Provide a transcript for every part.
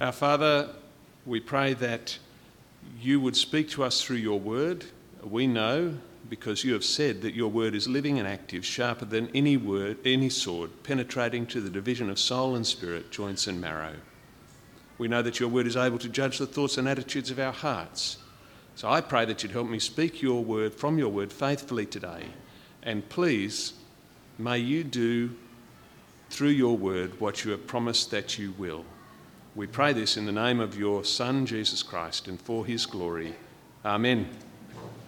Our Father, we pray that you would speak to us through your word. We know because you have said that your word is living and active, sharper than any word, any sword, penetrating to the division of soul and spirit, joints and marrow. We know that your word is able to judge the thoughts and attitudes of our hearts. So I pray that you'd help me speak your word from your word faithfully today. And please, may you do through your word what you have promised that you will. We pray this in the name of your Son, Jesus Christ, and for his glory. Amen.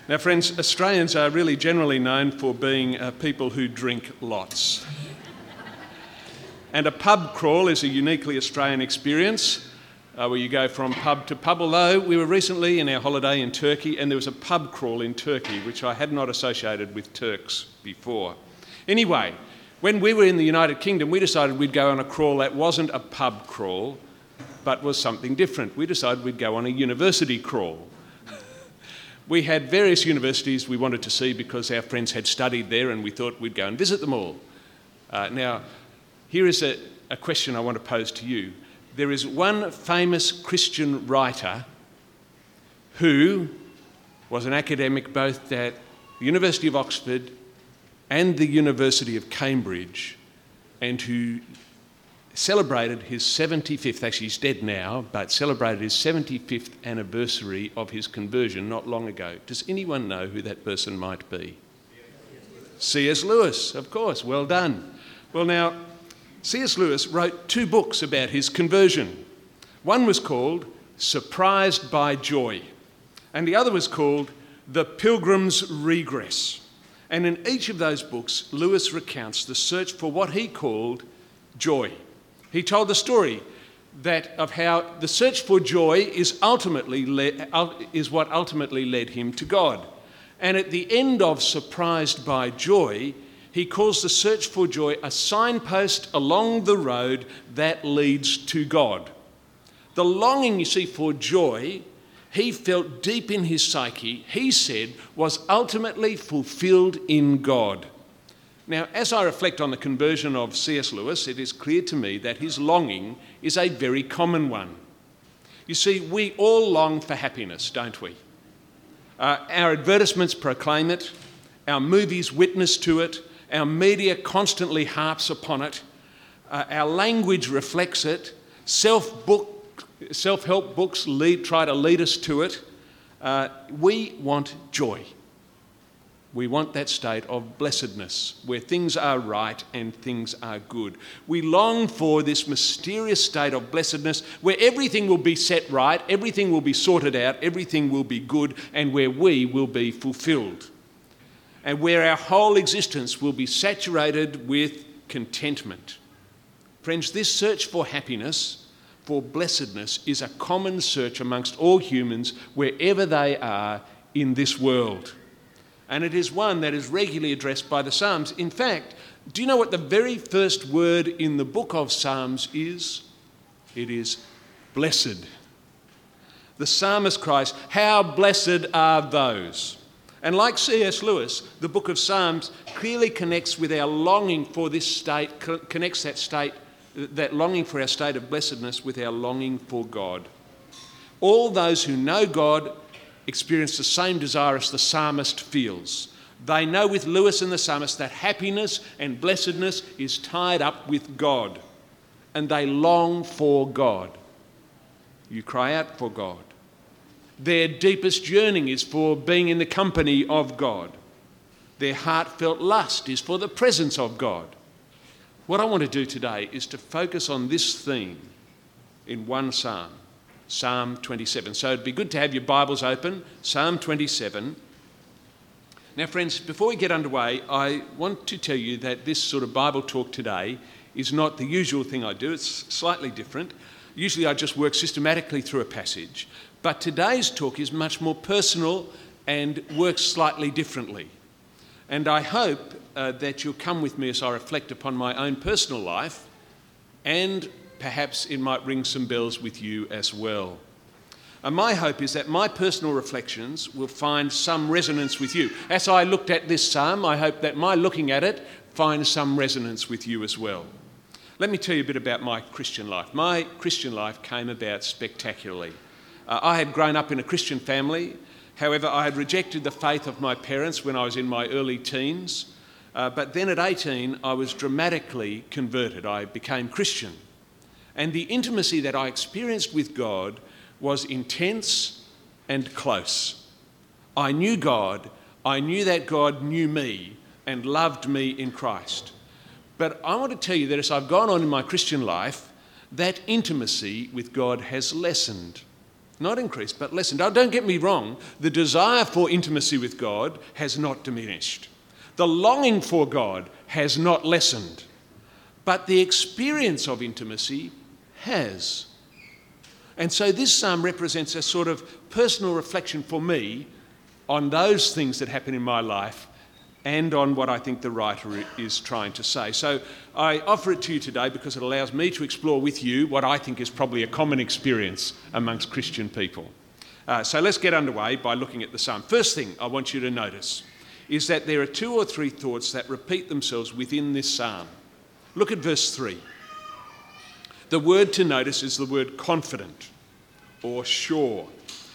Now, friends, Australians are really generally known for being uh, people who drink lots. and a pub crawl is a uniquely Australian experience uh, where you go from pub to pub. Although we were recently in our holiday in Turkey and there was a pub crawl in Turkey, which I had not associated with Turks before. Anyway, when we were in the United Kingdom, we decided we'd go on a crawl that wasn't a pub crawl, but was something different. We decided we'd go on a university crawl. We had various universities we wanted to see because our friends had studied there and we thought we'd go and visit them all. Uh, now, here is a, a question I want to pose to you. There is one famous Christian writer who was an academic both at the University of Oxford and the University of Cambridge and who celebrated his 75th, actually he's dead now, but celebrated his 75th anniversary of his conversion not long ago. Does anyone know who that person might be? C.S. Lewis, of course, well done. Well, now, C.S. Lewis wrote two books about his conversion. One was called Surprised by Joy, and the other was called The Pilgrim's Regress. And in each of those books, Lewis recounts the search for what he called joy. He told the story that of how the search for joy is ultimately led, is what ultimately led him to God. And at the end of Surprised by Joy, he calls the search for joy a signpost along the road that leads to God. The longing, you see, for joy, he felt deep in his psyche, he said, was ultimately fulfilled in God. Now, as I reflect on the conversion of C.S. Lewis, it is clear to me that his longing is a very common one. You see, we all long for happiness, don't we? Uh, our advertisements proclaim it, our movies witness to it, our media constantly harps upon it, uh, our language reflects it, self help books lead, try to lead us to it. Uh, we want joy. We want that state of blessedness where things are right and things are good. We long for this mysterious state of blessedness where everything will be set right, everything will be sorted out, everything will be good, and where we will be fulfilled. And where our whole existence will be saturated with contentment. Friends, this search for happiness, for blessedness, is a common search amongst all humans wherever they are in this world and it is one that is regularly addressed by the Psalms. In fact, do you know what the very first word in the book of Psalms is? It is blessed. The psalmist cries, How blessed are those! And like C.S. Lewis, the book of Psalms clearly connects with our longing for this state, connects that state, that longing for our state of blessedness with our longing for God. All those who know God experience the same desire as the psalmist feels. They know with Lewis and the psalmist that happiness and blessedness is tied up with God, and they long for God. You cry out for God. Their deepest yearning is for being in the company of God. Their heartfelt lust is for the presence of God. What I want to do today is to focus on this theme in one psalm Psalm 27. So it'd be good to have your Bibles open, Psalm 27. Now, friends, before we get underway, I want to tell you that this sort of Bible talk today is not the usual thing I do, it's slightly different. Usually I just work systematically through a passage, but today's talk is much more personal and works slightly differently. And I hope uh, that you'll come with me as I reflect upon my own personal life and perhaps it might ring some bells with you as well. And my hope is that my personal reflections will find some resonance with you. As I looked at this psalm, I hope that my looking at it finds some resonance with you as well. Let me tell you a bit about my Christian life. My Christian life came about spectacularly. Uh, I had grown up in a Christian family. However, I had rejected the faith of my parents when I was in my early teens. Uh, but then at 18, I was dramatically converted. I became Christian. And the intimacy that I experienced with God was intense and close. I knew God, I knew that God knew me and loved me in Christ. But I want to tell you that as I've gone on in my Christian life, that intimacy with God has lessened. Not increased, but lessened. Now, don't get me wrong, the desire for intimacy with God has not diminished. The longing for God has not lessened. But the experience of intimacy has. And so this psalm represents a sort of personal reflection for me on those things that happen in my life and on what I think the writer is trying to say. So I offer it to you today because it allows me to explore with you what I think is probably a common experience amongst Christian people. Uh, so let's get underway by looking at the psalm. First thing I want you to notice is that there are two or three thoughts that repeat themselves within this psalm. Look at verse 3. The word to notice is the word confident or sure.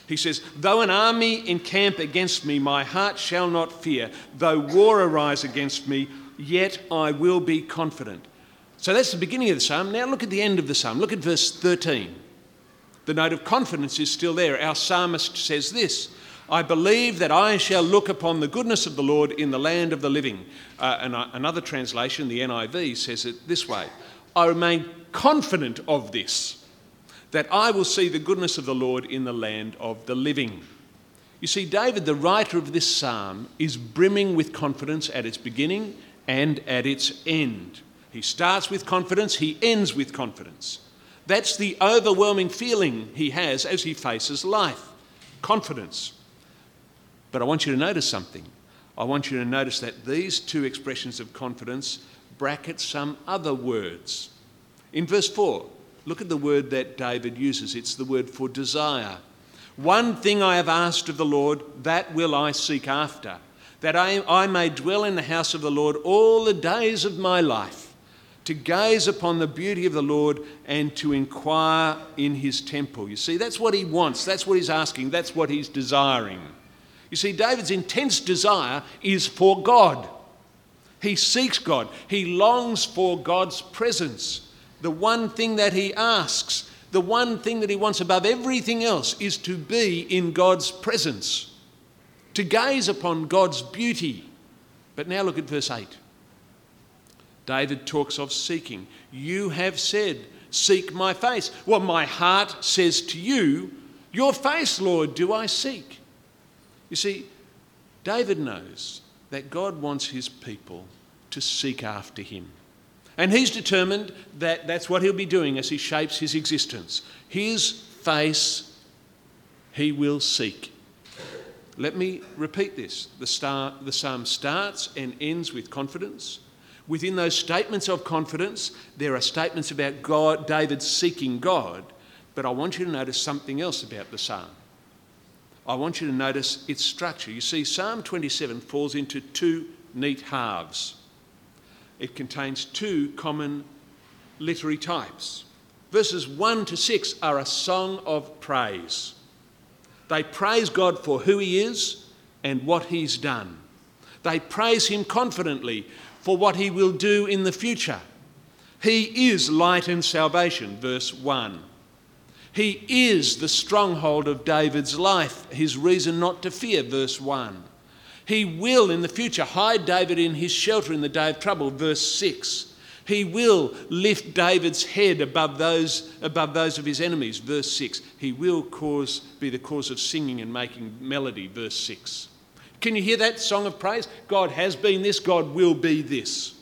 He says, Though an army encamp against me, my heart shall not fear. Though war arise against me, yet I will be confident. So that's the beginning of the psalm. Now look at the end of the psalm. Look at verse 13. The note of confidence is still there. Our psalmist says this I believe that I shall look upon the goodness of the Lord in the land of the living. Uh, and uh, another translation, the NIV, says it this way I remain confident of this, that I will see the goodness of the Lord in the land of the living. You see, David, the writer of this psalm, is brimming with confidence at its beginning and at its end. He starts with confidence, he ends with confidence. That's the overwhelming feeling he has as he faces life confidence. But I want you to notice something. I want you to notice that these two expressions of confidence bracket some other words. In verse 4, look at the word that David uses. It's the word for desire. One thing I have asked of the Lord, that will I seek after, that I, I may dwell in the house of the Lord all the days of my life, to gaze upon the beauty of the Lord and to inquire in his temple. You see, that's what he wants, that's what he's asking, that's what he's desiring. You see, David's intense desire is for God. He seeks God, he longs for God's presence. The one thing that he asks, the one thing that he wants above everything else, is to be in God's presence, to gaze upon God's beauty. But now look at verse 8. David talks of seeking. You have said, Seek my face. Well, my heart says to you, Your face, Lord, do I seek. You see, David knows that God wants his people to seek after him. And he's determined that that's what he'll be doing as he shapes his existence. His face he will seek. Let me repeat this. The, star, the psalm starts and ends with confidence. Within those statements of confidence, there are statements about God, David seeking God. But I want you to notice something else about the psalm. I want you to notice its structure. You see, Psalm 27 falls into two neat halves. It contains two common literary types. Verses 1 to 6 are a song of praise. They praise God for who He is and what He's done. They praise Him confidently for what He will do in the future. He is light and salvation, verse 1. He is the stronghold of David's life, his reason not to fear, verse 1. He will in the future hide David in his shelter in the day of trouble, verse 6. He will lift David's head above those, above those of his enemies, verse 6. He will cause, be the cause of singing and making melody, verse 6. Can you hear that song of praise? God has been this, God will be this.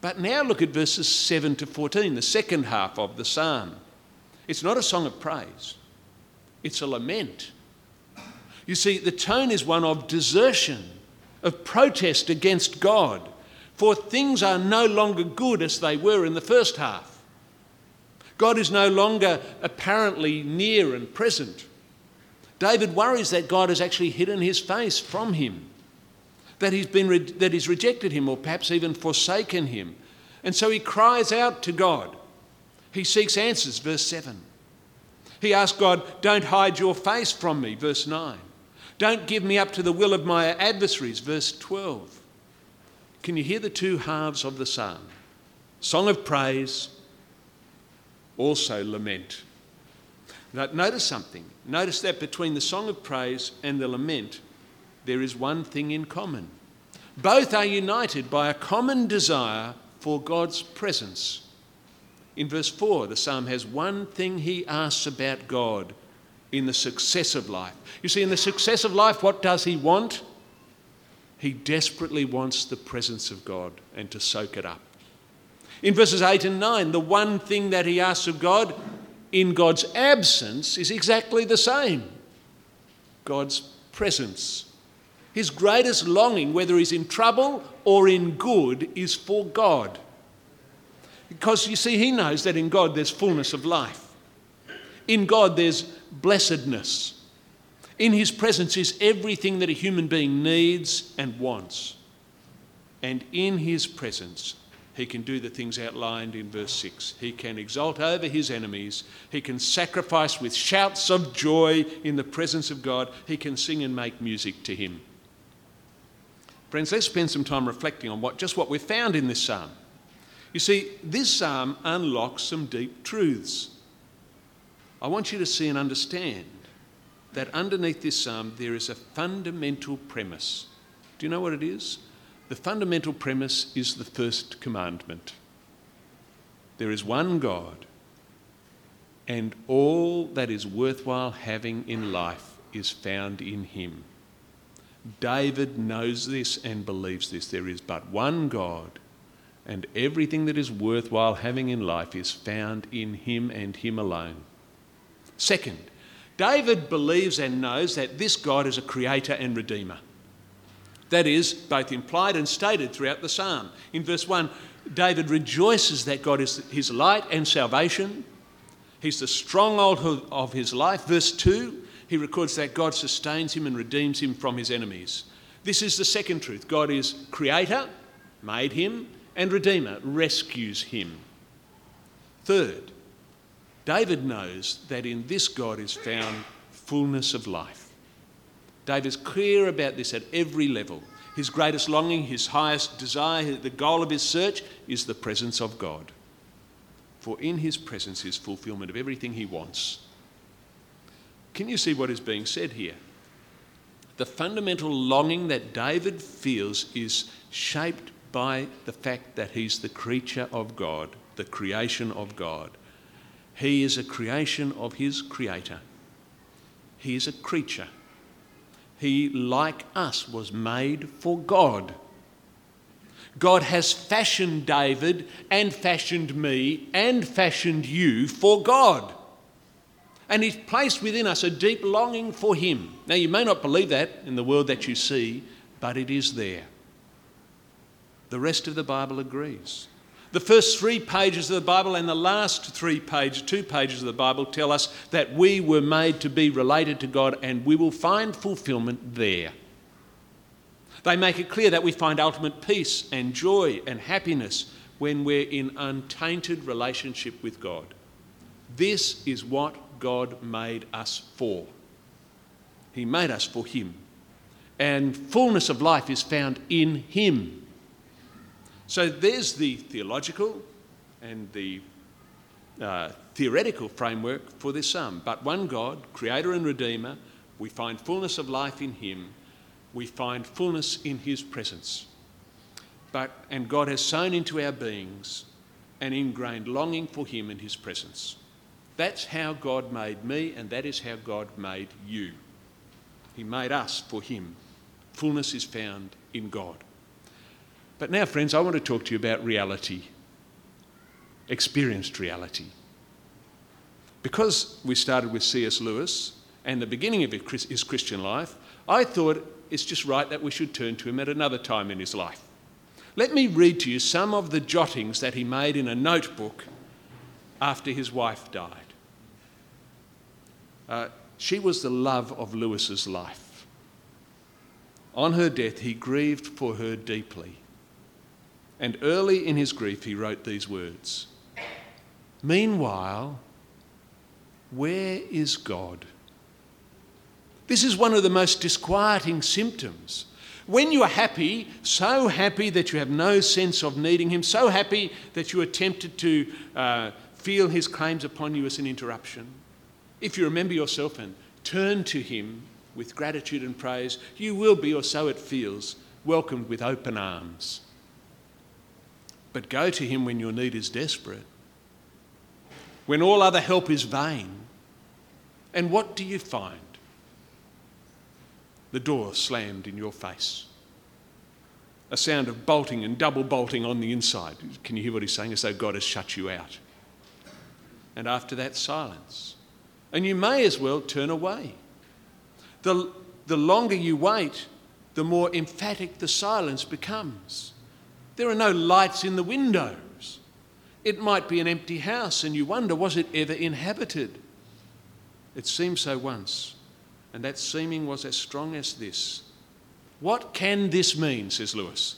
But now look at verses 7 to 14, the second half of the psalm. It's not a song of praise, it's a lament. You see, the tone is one of desertion, of protest against God, for things are no longer good as they were in the first half. God is no longer apparently near and present. David worries that God has actually hidden his face from him, that he's, been re- that he's rejected him or perhaps even forsaken him. And so he cries out to God. He seeks answers, verse 7. He asks God, Don't hide your face from me, verse 9. Don't give me up to the will of my adversaries, verse 12. Can you hear the two halves of the psalm? Song of praise, also lament. Now, notice something. Notice that between the song of praise and the lament, there is one thing in common. Both are united by a common desire for God's presence. In verse 4, the psalm has one thing he asks about God in the success of life. You see, in the success of life, what does he want? He desperately wants the presence of God and to soak it up. In verses 8 and 9, the one thing that he asks of God in God's absence is exactly the same God's presence. His greatest longing, whether he's in trouble or in good, is for God. Because you see, he knows that in God there's fullness of life. In God there's blessedness. In his presence is everything that a human being needs and wants. And in his presence, he can do the things outlined in verse 6. He can exult over his enemies. He can sacrifice with shouts of joy in the presence of God. He can sing and make music to him. Friends, let's spend some time reflecting on what, just what we've found in this psalm. You see, this psalm unlocks some deep truths. I want you to see and understand that underneath this psalm there is a fundamental premise. Do you know what it is? The fundamental premise is the first commandment. There is one God, and all that is worthwhile having in life is found in Him. David knows this and believes this. There is but one God, and everything that is worthwhile having in life is found in Him and Him alone. Second, David believes and knows that this God is a creator and redeemer. That is both implied and stated throughout the psalm. In verse 1, David rejoices that God is his light and salvation. He's the stronghold of his life. Verse 2, he records that God sustains him and redeems him from his enemies. This is the second truth God is creator, made him, and redeemer, rescues him. Third, David knows that in this God is found fullness of life. David's clear about this at every level. His greatest longing, his highest desire, the goal of his search is the presence of God. For in his presence is fulfillment of everything he wants. Can you see what is being said here? The fundamental longing that David feels is shaped by the fact that he's the creature of God, the creation of God. He is a creation of his creator. He is a creature. He, like us, was made for God. God has fashioned David and fashioned me and fashioned you for God. And He's placed within us a deep longing for Him. Now, you may not believe that in the world that you see, but it is there. The rest of the Bible agrees. The first three pages of the Bible and the last three pages, two pages of the Bible, tell us that we were made to be related to God and we will find fulfillment there. They make it clear that we find ultimate peace and joy and happiness when we're in untainted relationship with God. This is what God made us for. He made us for Him. And fullness of life is found in Him. So there's the theological and the uh, theoretical framework for this psalm. But one God, creator and redeemer, we find fullness of life in him, we find fullness in his presence. But, and God has sown into our beings an ingrained longing for him and his presence. That's how God made me, and that is how God made you. He made us for him. Fullness is found in God. But now, friends, I want to talk to you about reality, experienced reality. Because we started with C.S. Lewis and the beginning of his Christian life, I thought it's just right that we should turn to him at another time in his life. Let me read to you some of the jottings that he made in a notebook after his wife died. Uh, she was the love of Lewis's life. On her death, he grieved for her deeply And early in his grief, he wrote these words Meanwhile, where is God? This is one of the most disquieting symptoms. When you are happy, so happy that you have no sense of needing Him, so happy that you are tempted to uh, feel His claims upon you as an interruption, if you remember yourself and turn to Him with gratitude and praise, you will be, or so it feels, welcomed with open arms. But go to Him when your need is desperate, when all other help is vain. And what do you find? The door slammed in your face. A sound of bolting and double bolting on the inside. Can you hear what he's saying? As though God has shut you out. And after that, silence. And you may as well turn away. The, the longer you wait, the more emphatic the silence becomes. There are no lights in the windows. It might be an empty house, and you wonder, was it ever inhabited? It seemed so once, and that seeming was as strong as this. What can this mean, says Lewis?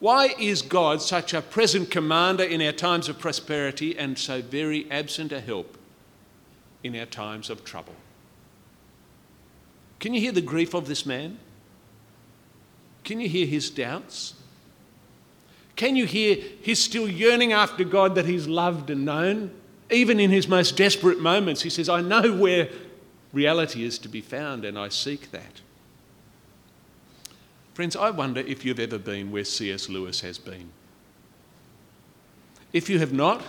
Why is God such a present commander in our times of prosperity and so very absent a help in our times of trouble? Can you hear the grief of this man? Can you hear his doubts? Can you hear his still yearning after God that he's loved and known? Even in his most desperate moments, he says, I know where reality is to be found and I seek that. Friends, I wonder if you've ever been where C.S. Lewis has been. If you have not,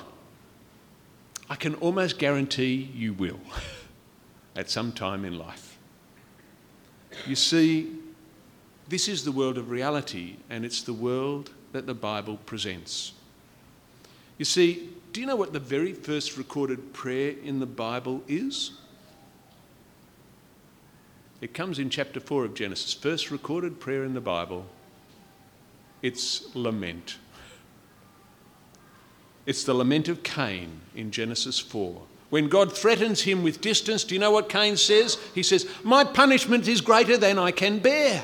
I can almost guarantee you will at some time in life. You see, this is the world of reality, and it's the world that the Bible presents. You see, do you know what the very first recorded prayer in the Bible is? It comes in chapter 4 of Genesis. First recorded prayer in the Bible. It's lament. It's the lament of Cain in Genesis 4. When God threatens him with distance, do you know what Cain says? He says, My punishment is greater than I can bear.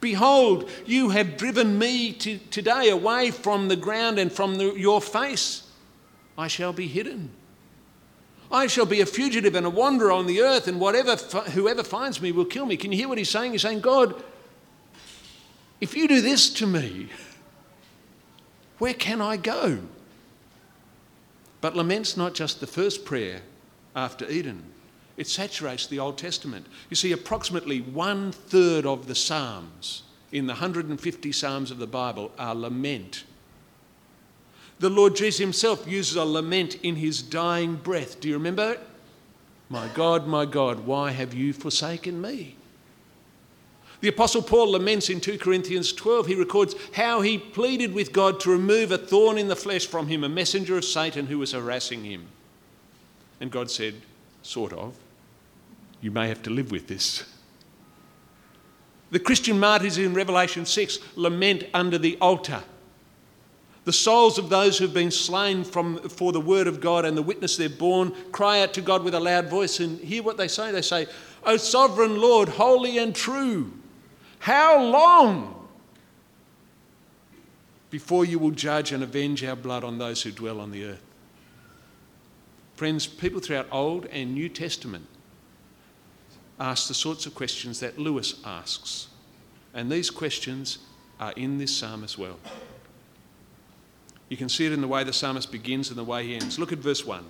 Behold, you have driven me to, today away from the ground and from the, your face. I shall be hidden. I shall be a fugitive and a wanderer on the earth, and whatever, whoever finds me will kill me. Can you hear what he's saying? He's saying, God, if you do this to me, where can I go? But lament's not just the first prayer after Eden, it saturates the Old Testament. You see, approximately one third of the Psalms in the 150 Psalms of the Bible are lament. The Lord Jesus himself uses a lament in his dying breath. Do you remember it? My God, my God, why have you forsaken me? The Apostle Paul laments in 2 Corinthians 12, he records how he pleaded with God to remove a thorn in the flesh from him, a messenger of Satan who was harassing him. And God said, Sort of. You may have to live with this. The Christian martyrs in Revelation 6 lament under the altar. The souls of those who've been slain from, for the word of God and the witness they're borne cry out to God with a loud voice and hear what they say. They say, O sovereign Lord, holy and true, how long before you will judge and avenge our blood on those who dwell on the earth? Friends, people throughout Old and New Testament ask the sorts of questions that Lewis asks. And these questions are in this psalm as well. You can see it in the way the psalmist begins and the way he ends. Look at verse 1.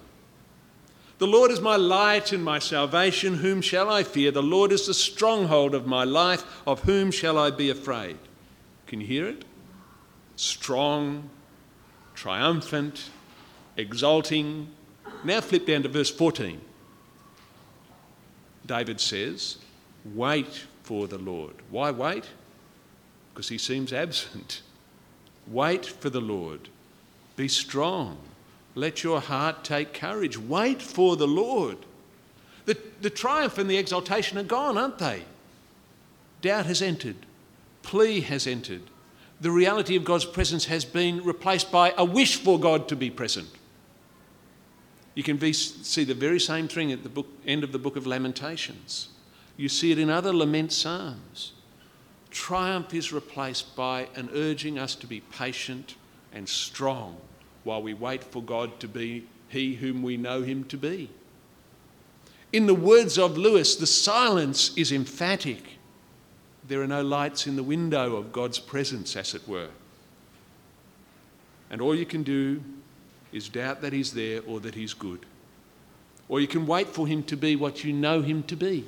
The Lord is my light and my salvation. Whom shall I fear? The Lord is the stronghold of my life. Of whom shall I be afraid? Can you hear it? Strong, triumphant, exalting. Now flip down to verse 14. David says, Wait for the Lord. Why wait? Because he seems absent. Wait for the Lord. Be strong let your heart take courage. Wait for the Lord. The, the triumph and the exaltation are gone, aren't they? Doubt has entered, plea has entered. The reality of God's presence has been replaced by a wish for God to be present. You can be, see the very same thing at the book, end of the book of Lamentations. You see it in other lament psalms. triumph is replaced by an urging us to be patient and strong while we wait for God to be He whom we know Him to be. In the words of Lewis, the silence is emphatic. There are no lights in the window of God's presence, as it were. And all you can do is doubt that He's there or that He's good. Or you can wait for Him to be what you know Him to be.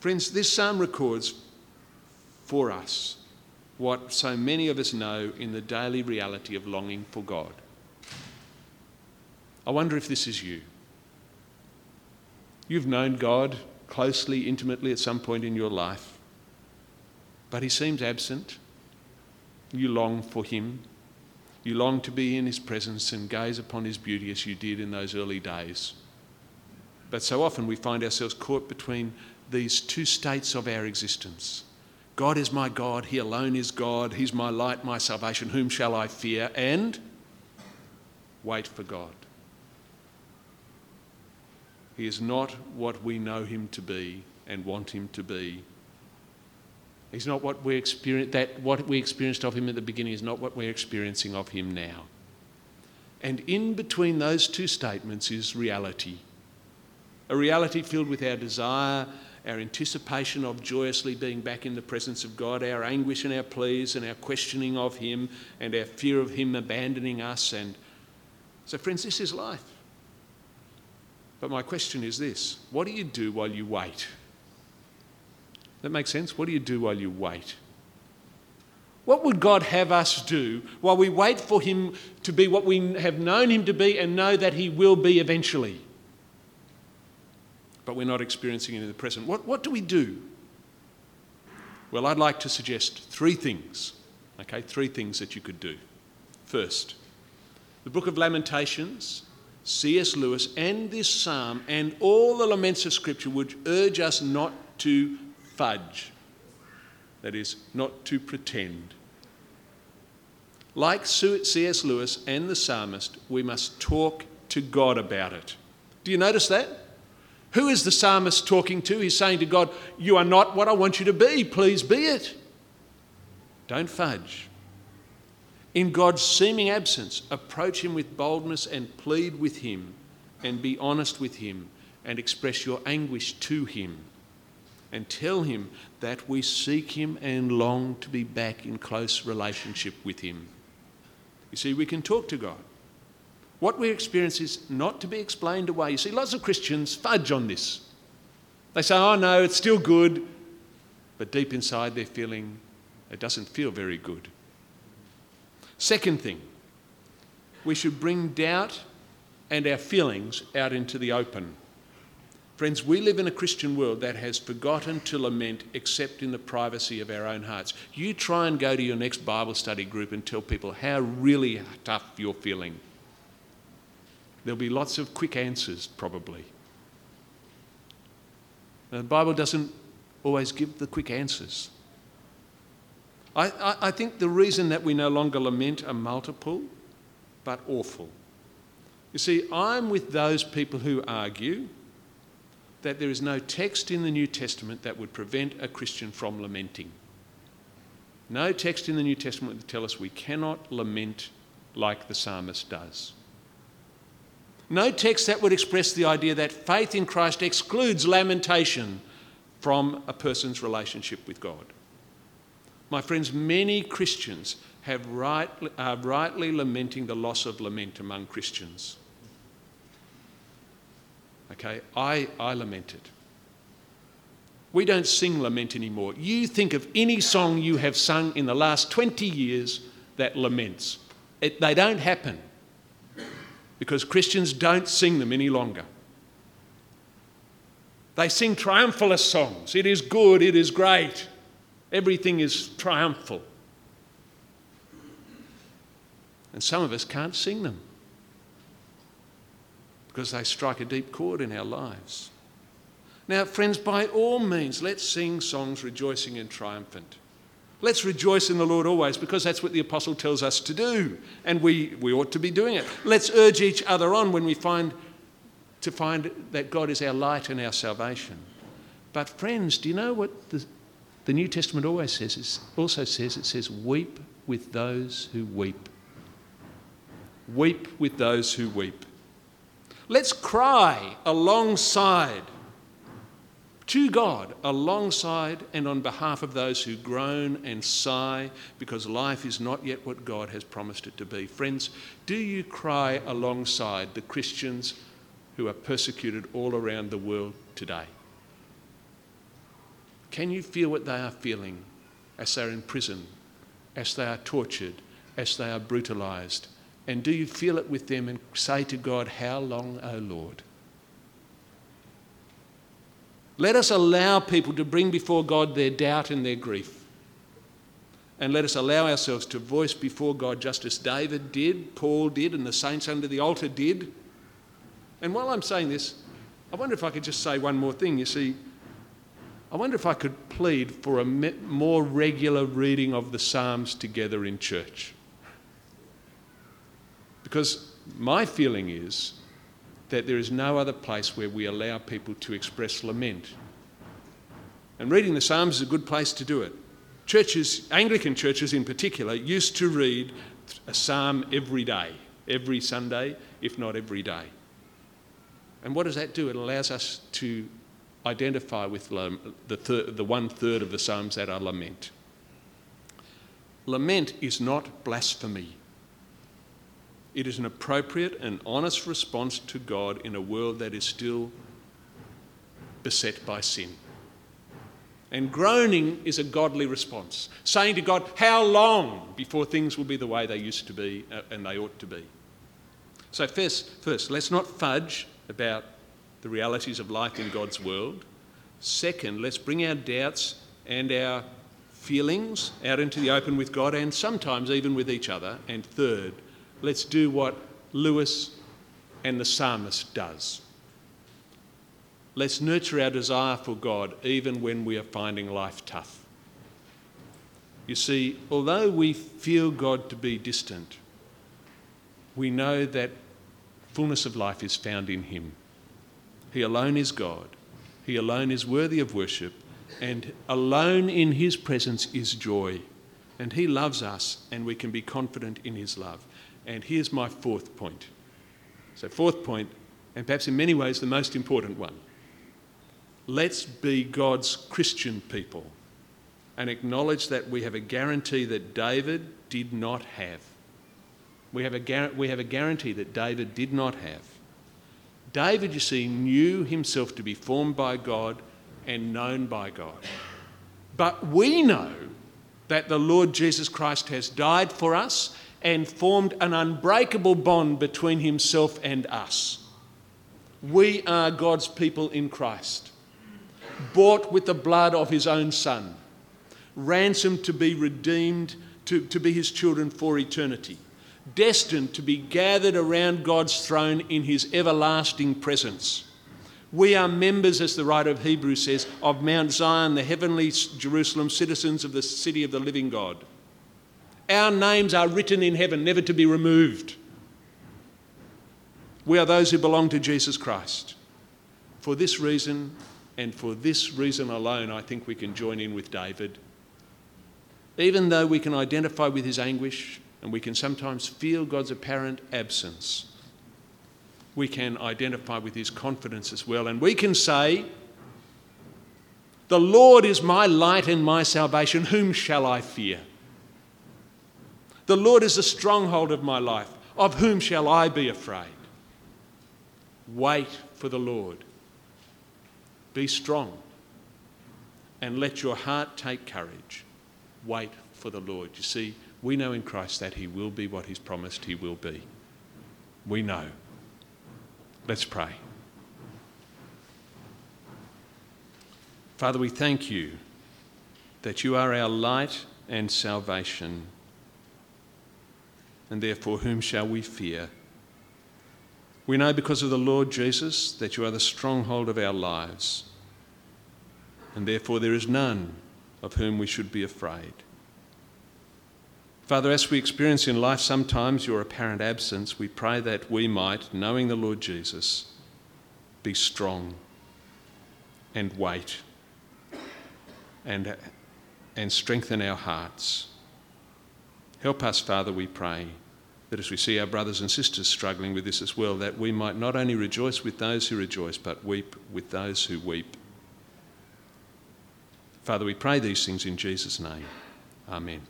Friends, this psalm records for us what so many of us know in the daily reality of longing for God. I wonder if this is you. You've known God closely, intimately at some point in your life, but He seems absent. You long for Him. You long to be in His presence and gaze upon His beauty as you did in those early days. But so often we find ourselves caught between these two states of our existence. God is my God, He alone is God, He's my light, my salvation, whom shall I fear? And wait for God. He is not what we know him to be and want him to be. He's not what we experienced that what we experienced of him at the beginning is not what we're experiencing of him now. And in between those two statements is reality. A reality filled with our desire, our anticipation of joyously being back in the presence of God, our anguish and our pleas and our questioning of him and our fear of him abandoning us and so friends this is life. But my question is this what do you do while you wait? That makes sense? What do you do while you wait? What would God have us do while we wait for Him to be what we have known Him to be and know that He will be eventually? But we're not experiencing it in the present. What, what do we do? Well, I'd like to suggest three things. Okay, three things that you could do. First, the book of Lamentations C.S. Lewis and this psalm and all the laments of Scripture would urge us not to fudge, that is, not to pretend. Like C.S. Lewis and the psalmist, we must talk to God about it. Do you notice that? Who is the psalmist talking to? He's saying to God, You are not what I want you to be. Please be it. Don't fudge. In God's seeming absence, approach Him with boldness and plead with Him and be honest with Him and express your anguish to Him and tell Him that we seek Him and long to be back in close relationship with Him. You see, we can talk to God. What we experience is not to be explained away. You see, lots of Christians fudge on this. They say, oh no, it's still good. But deep inside, they're feeling it doesn't feel very good. Second thing, we should bring doubt and our feelings out into the open. Friends, we live in a Christian world that has forgotten to lament except in the privacy of our own hearts. You try and go to your next Bible study group and tell people how really tough you're feeling. There'll be lots of quick answers, probably. The Bible doesn't always give the quick answers. I, I, I think the reason that we no longer lament are multiple, but awful. You see, I'm with those people who argue that there is no text in the New Testament that would prevent a Christian from lamenting. No text in the New Testament would tell us we cannot lament like the psalmist does. No text that would express the idea that faith in Christ excludes lamentation from a person's relationship with God. My friends, many Christians have are rightly lamenting the loss of lament among Christians. Okay, I, I lament it. We don't sing lament anymore. You think of any song you have sung in the last 20 years that laments. It, they don't happen because Christians don't sing them any longer. They sing triumphalist songs. It is good, it is great. Everything is triumphal. And some of us can't sing them because they strike a deep chord in our lives. Now, friends, by all means, let's sing songs rejoicing and triumphant. Let's rejoice in the Lord always because that's what the apostle tells us to do, and we, we ought to be doing it. Let's urge each other on when we find to find that God is our light and our salvation. But, friends, do you know what the the New Testament always says, It also says, it says, weep with those who weep. Weep with those who weep. Let's cry alongside to God, alongside and on behalf of those who groan and sigh because life is not yet what God has promised it to be. Friends, do you cry alongside the Christians who are persecuted all around the world today? Can you feel what they are feeling as they're in prison, as they are tortured, as they are brutalized? And do you feel it with them and say to God, How long, O Lord? Let us allow people to bring before God their doubt and their grief. And let us allow ourselves to voice before God just as David did, Paul did, and the saints under the altar did. And while I'm saying this, I wonder if I could just say one more thing. You see, I wonder if I could plead for a more regular reading of the Psalms together in church. Because my feeling is that there is no other place where we allow people to express lament. And reading the Psalms is a good place to do it. Churches, Anglican churches in particular, used to read a psalm every day, every Sunday, if not every day. And what does that do? It allows us to identify with the, one third of the Psalms that are lament. Lament is not blasphemy. It is an appropriate and honest response to God in a world that is still beset by sin. And groaning is a godly response, saying to God, How long before things will be the way they used to be uh, and they ought to be? So, first, first, let's not fudge about the realities of life in God's world. Second, let's bring our doubts and our feelings out into the open with God and sometimes even with each other. And third, let's do what Lewis and the psalmist does. Let's nurture our desire for God even when we are finding life tough. You see, although we feel God to be distant, we know that fullness of life is found in Him. He alone is God. He alone is worthy of worship. And alone in His presence is joy. And He loves us, and we can be confident in His love. And here's my fourth point. So, fourth point, and perhaps in many ways the most important one. Let's be God's Christian people and acknowledge that we have a guarantee that David did not have. We have a, we have a guarantee that David did not have. David, you see, knew himself to be formed by God and known by God. But we know that the Lord Jesus Christ has died for us and formed an unbreakable bond between himself and us. We are God's people in Christ, bought with the blood of his own Son, ransomed to be redeemed, to, to be his children for eternity destined to be gathered around God's throne in his everlasting presence. We are members, as the writer of Hebrews says, of Mount Zion, the heavenly Jerusalem, citizens of the city of the living God. Our names are written in heaven, never to be removed. We are those who belong to Jesus Christ. For this reason, and for this reason alone, I think we can join in with David. Even though we can identify with his anguish, and we can sometimes feel God's apparent absence. We can identify with his confidence as well, and we can say, The Lord is my light and my salvation. Whom shall I fear? The Lord is the stronghold of my life. Of whom shall I be afraid? Wait for the Lord. Be strong and let your heart take courage. Wait for the Lord. You see, we know in Christ that He will be what He's promised He will be. We know. Let's pray. Father, we thank you that you are our light and salvation, and therefore, whom shall we fear? We know because of the Lord Jesus that you are the stronghold of our lives, and therefore, there is none of whom we should be afraid. Father, as we experience in life sometimes your apparent absence, we pray that we might, knowing the Lord Jesus, be strong and wait and and strengthen our hearts. Help us, Father, we pray, that as we see our brothers and sisters struggling with this as well, that we might not only rejoice with those who rejoice, but weep with those who weep. Father, we pray these things in Jesus' name. Amen.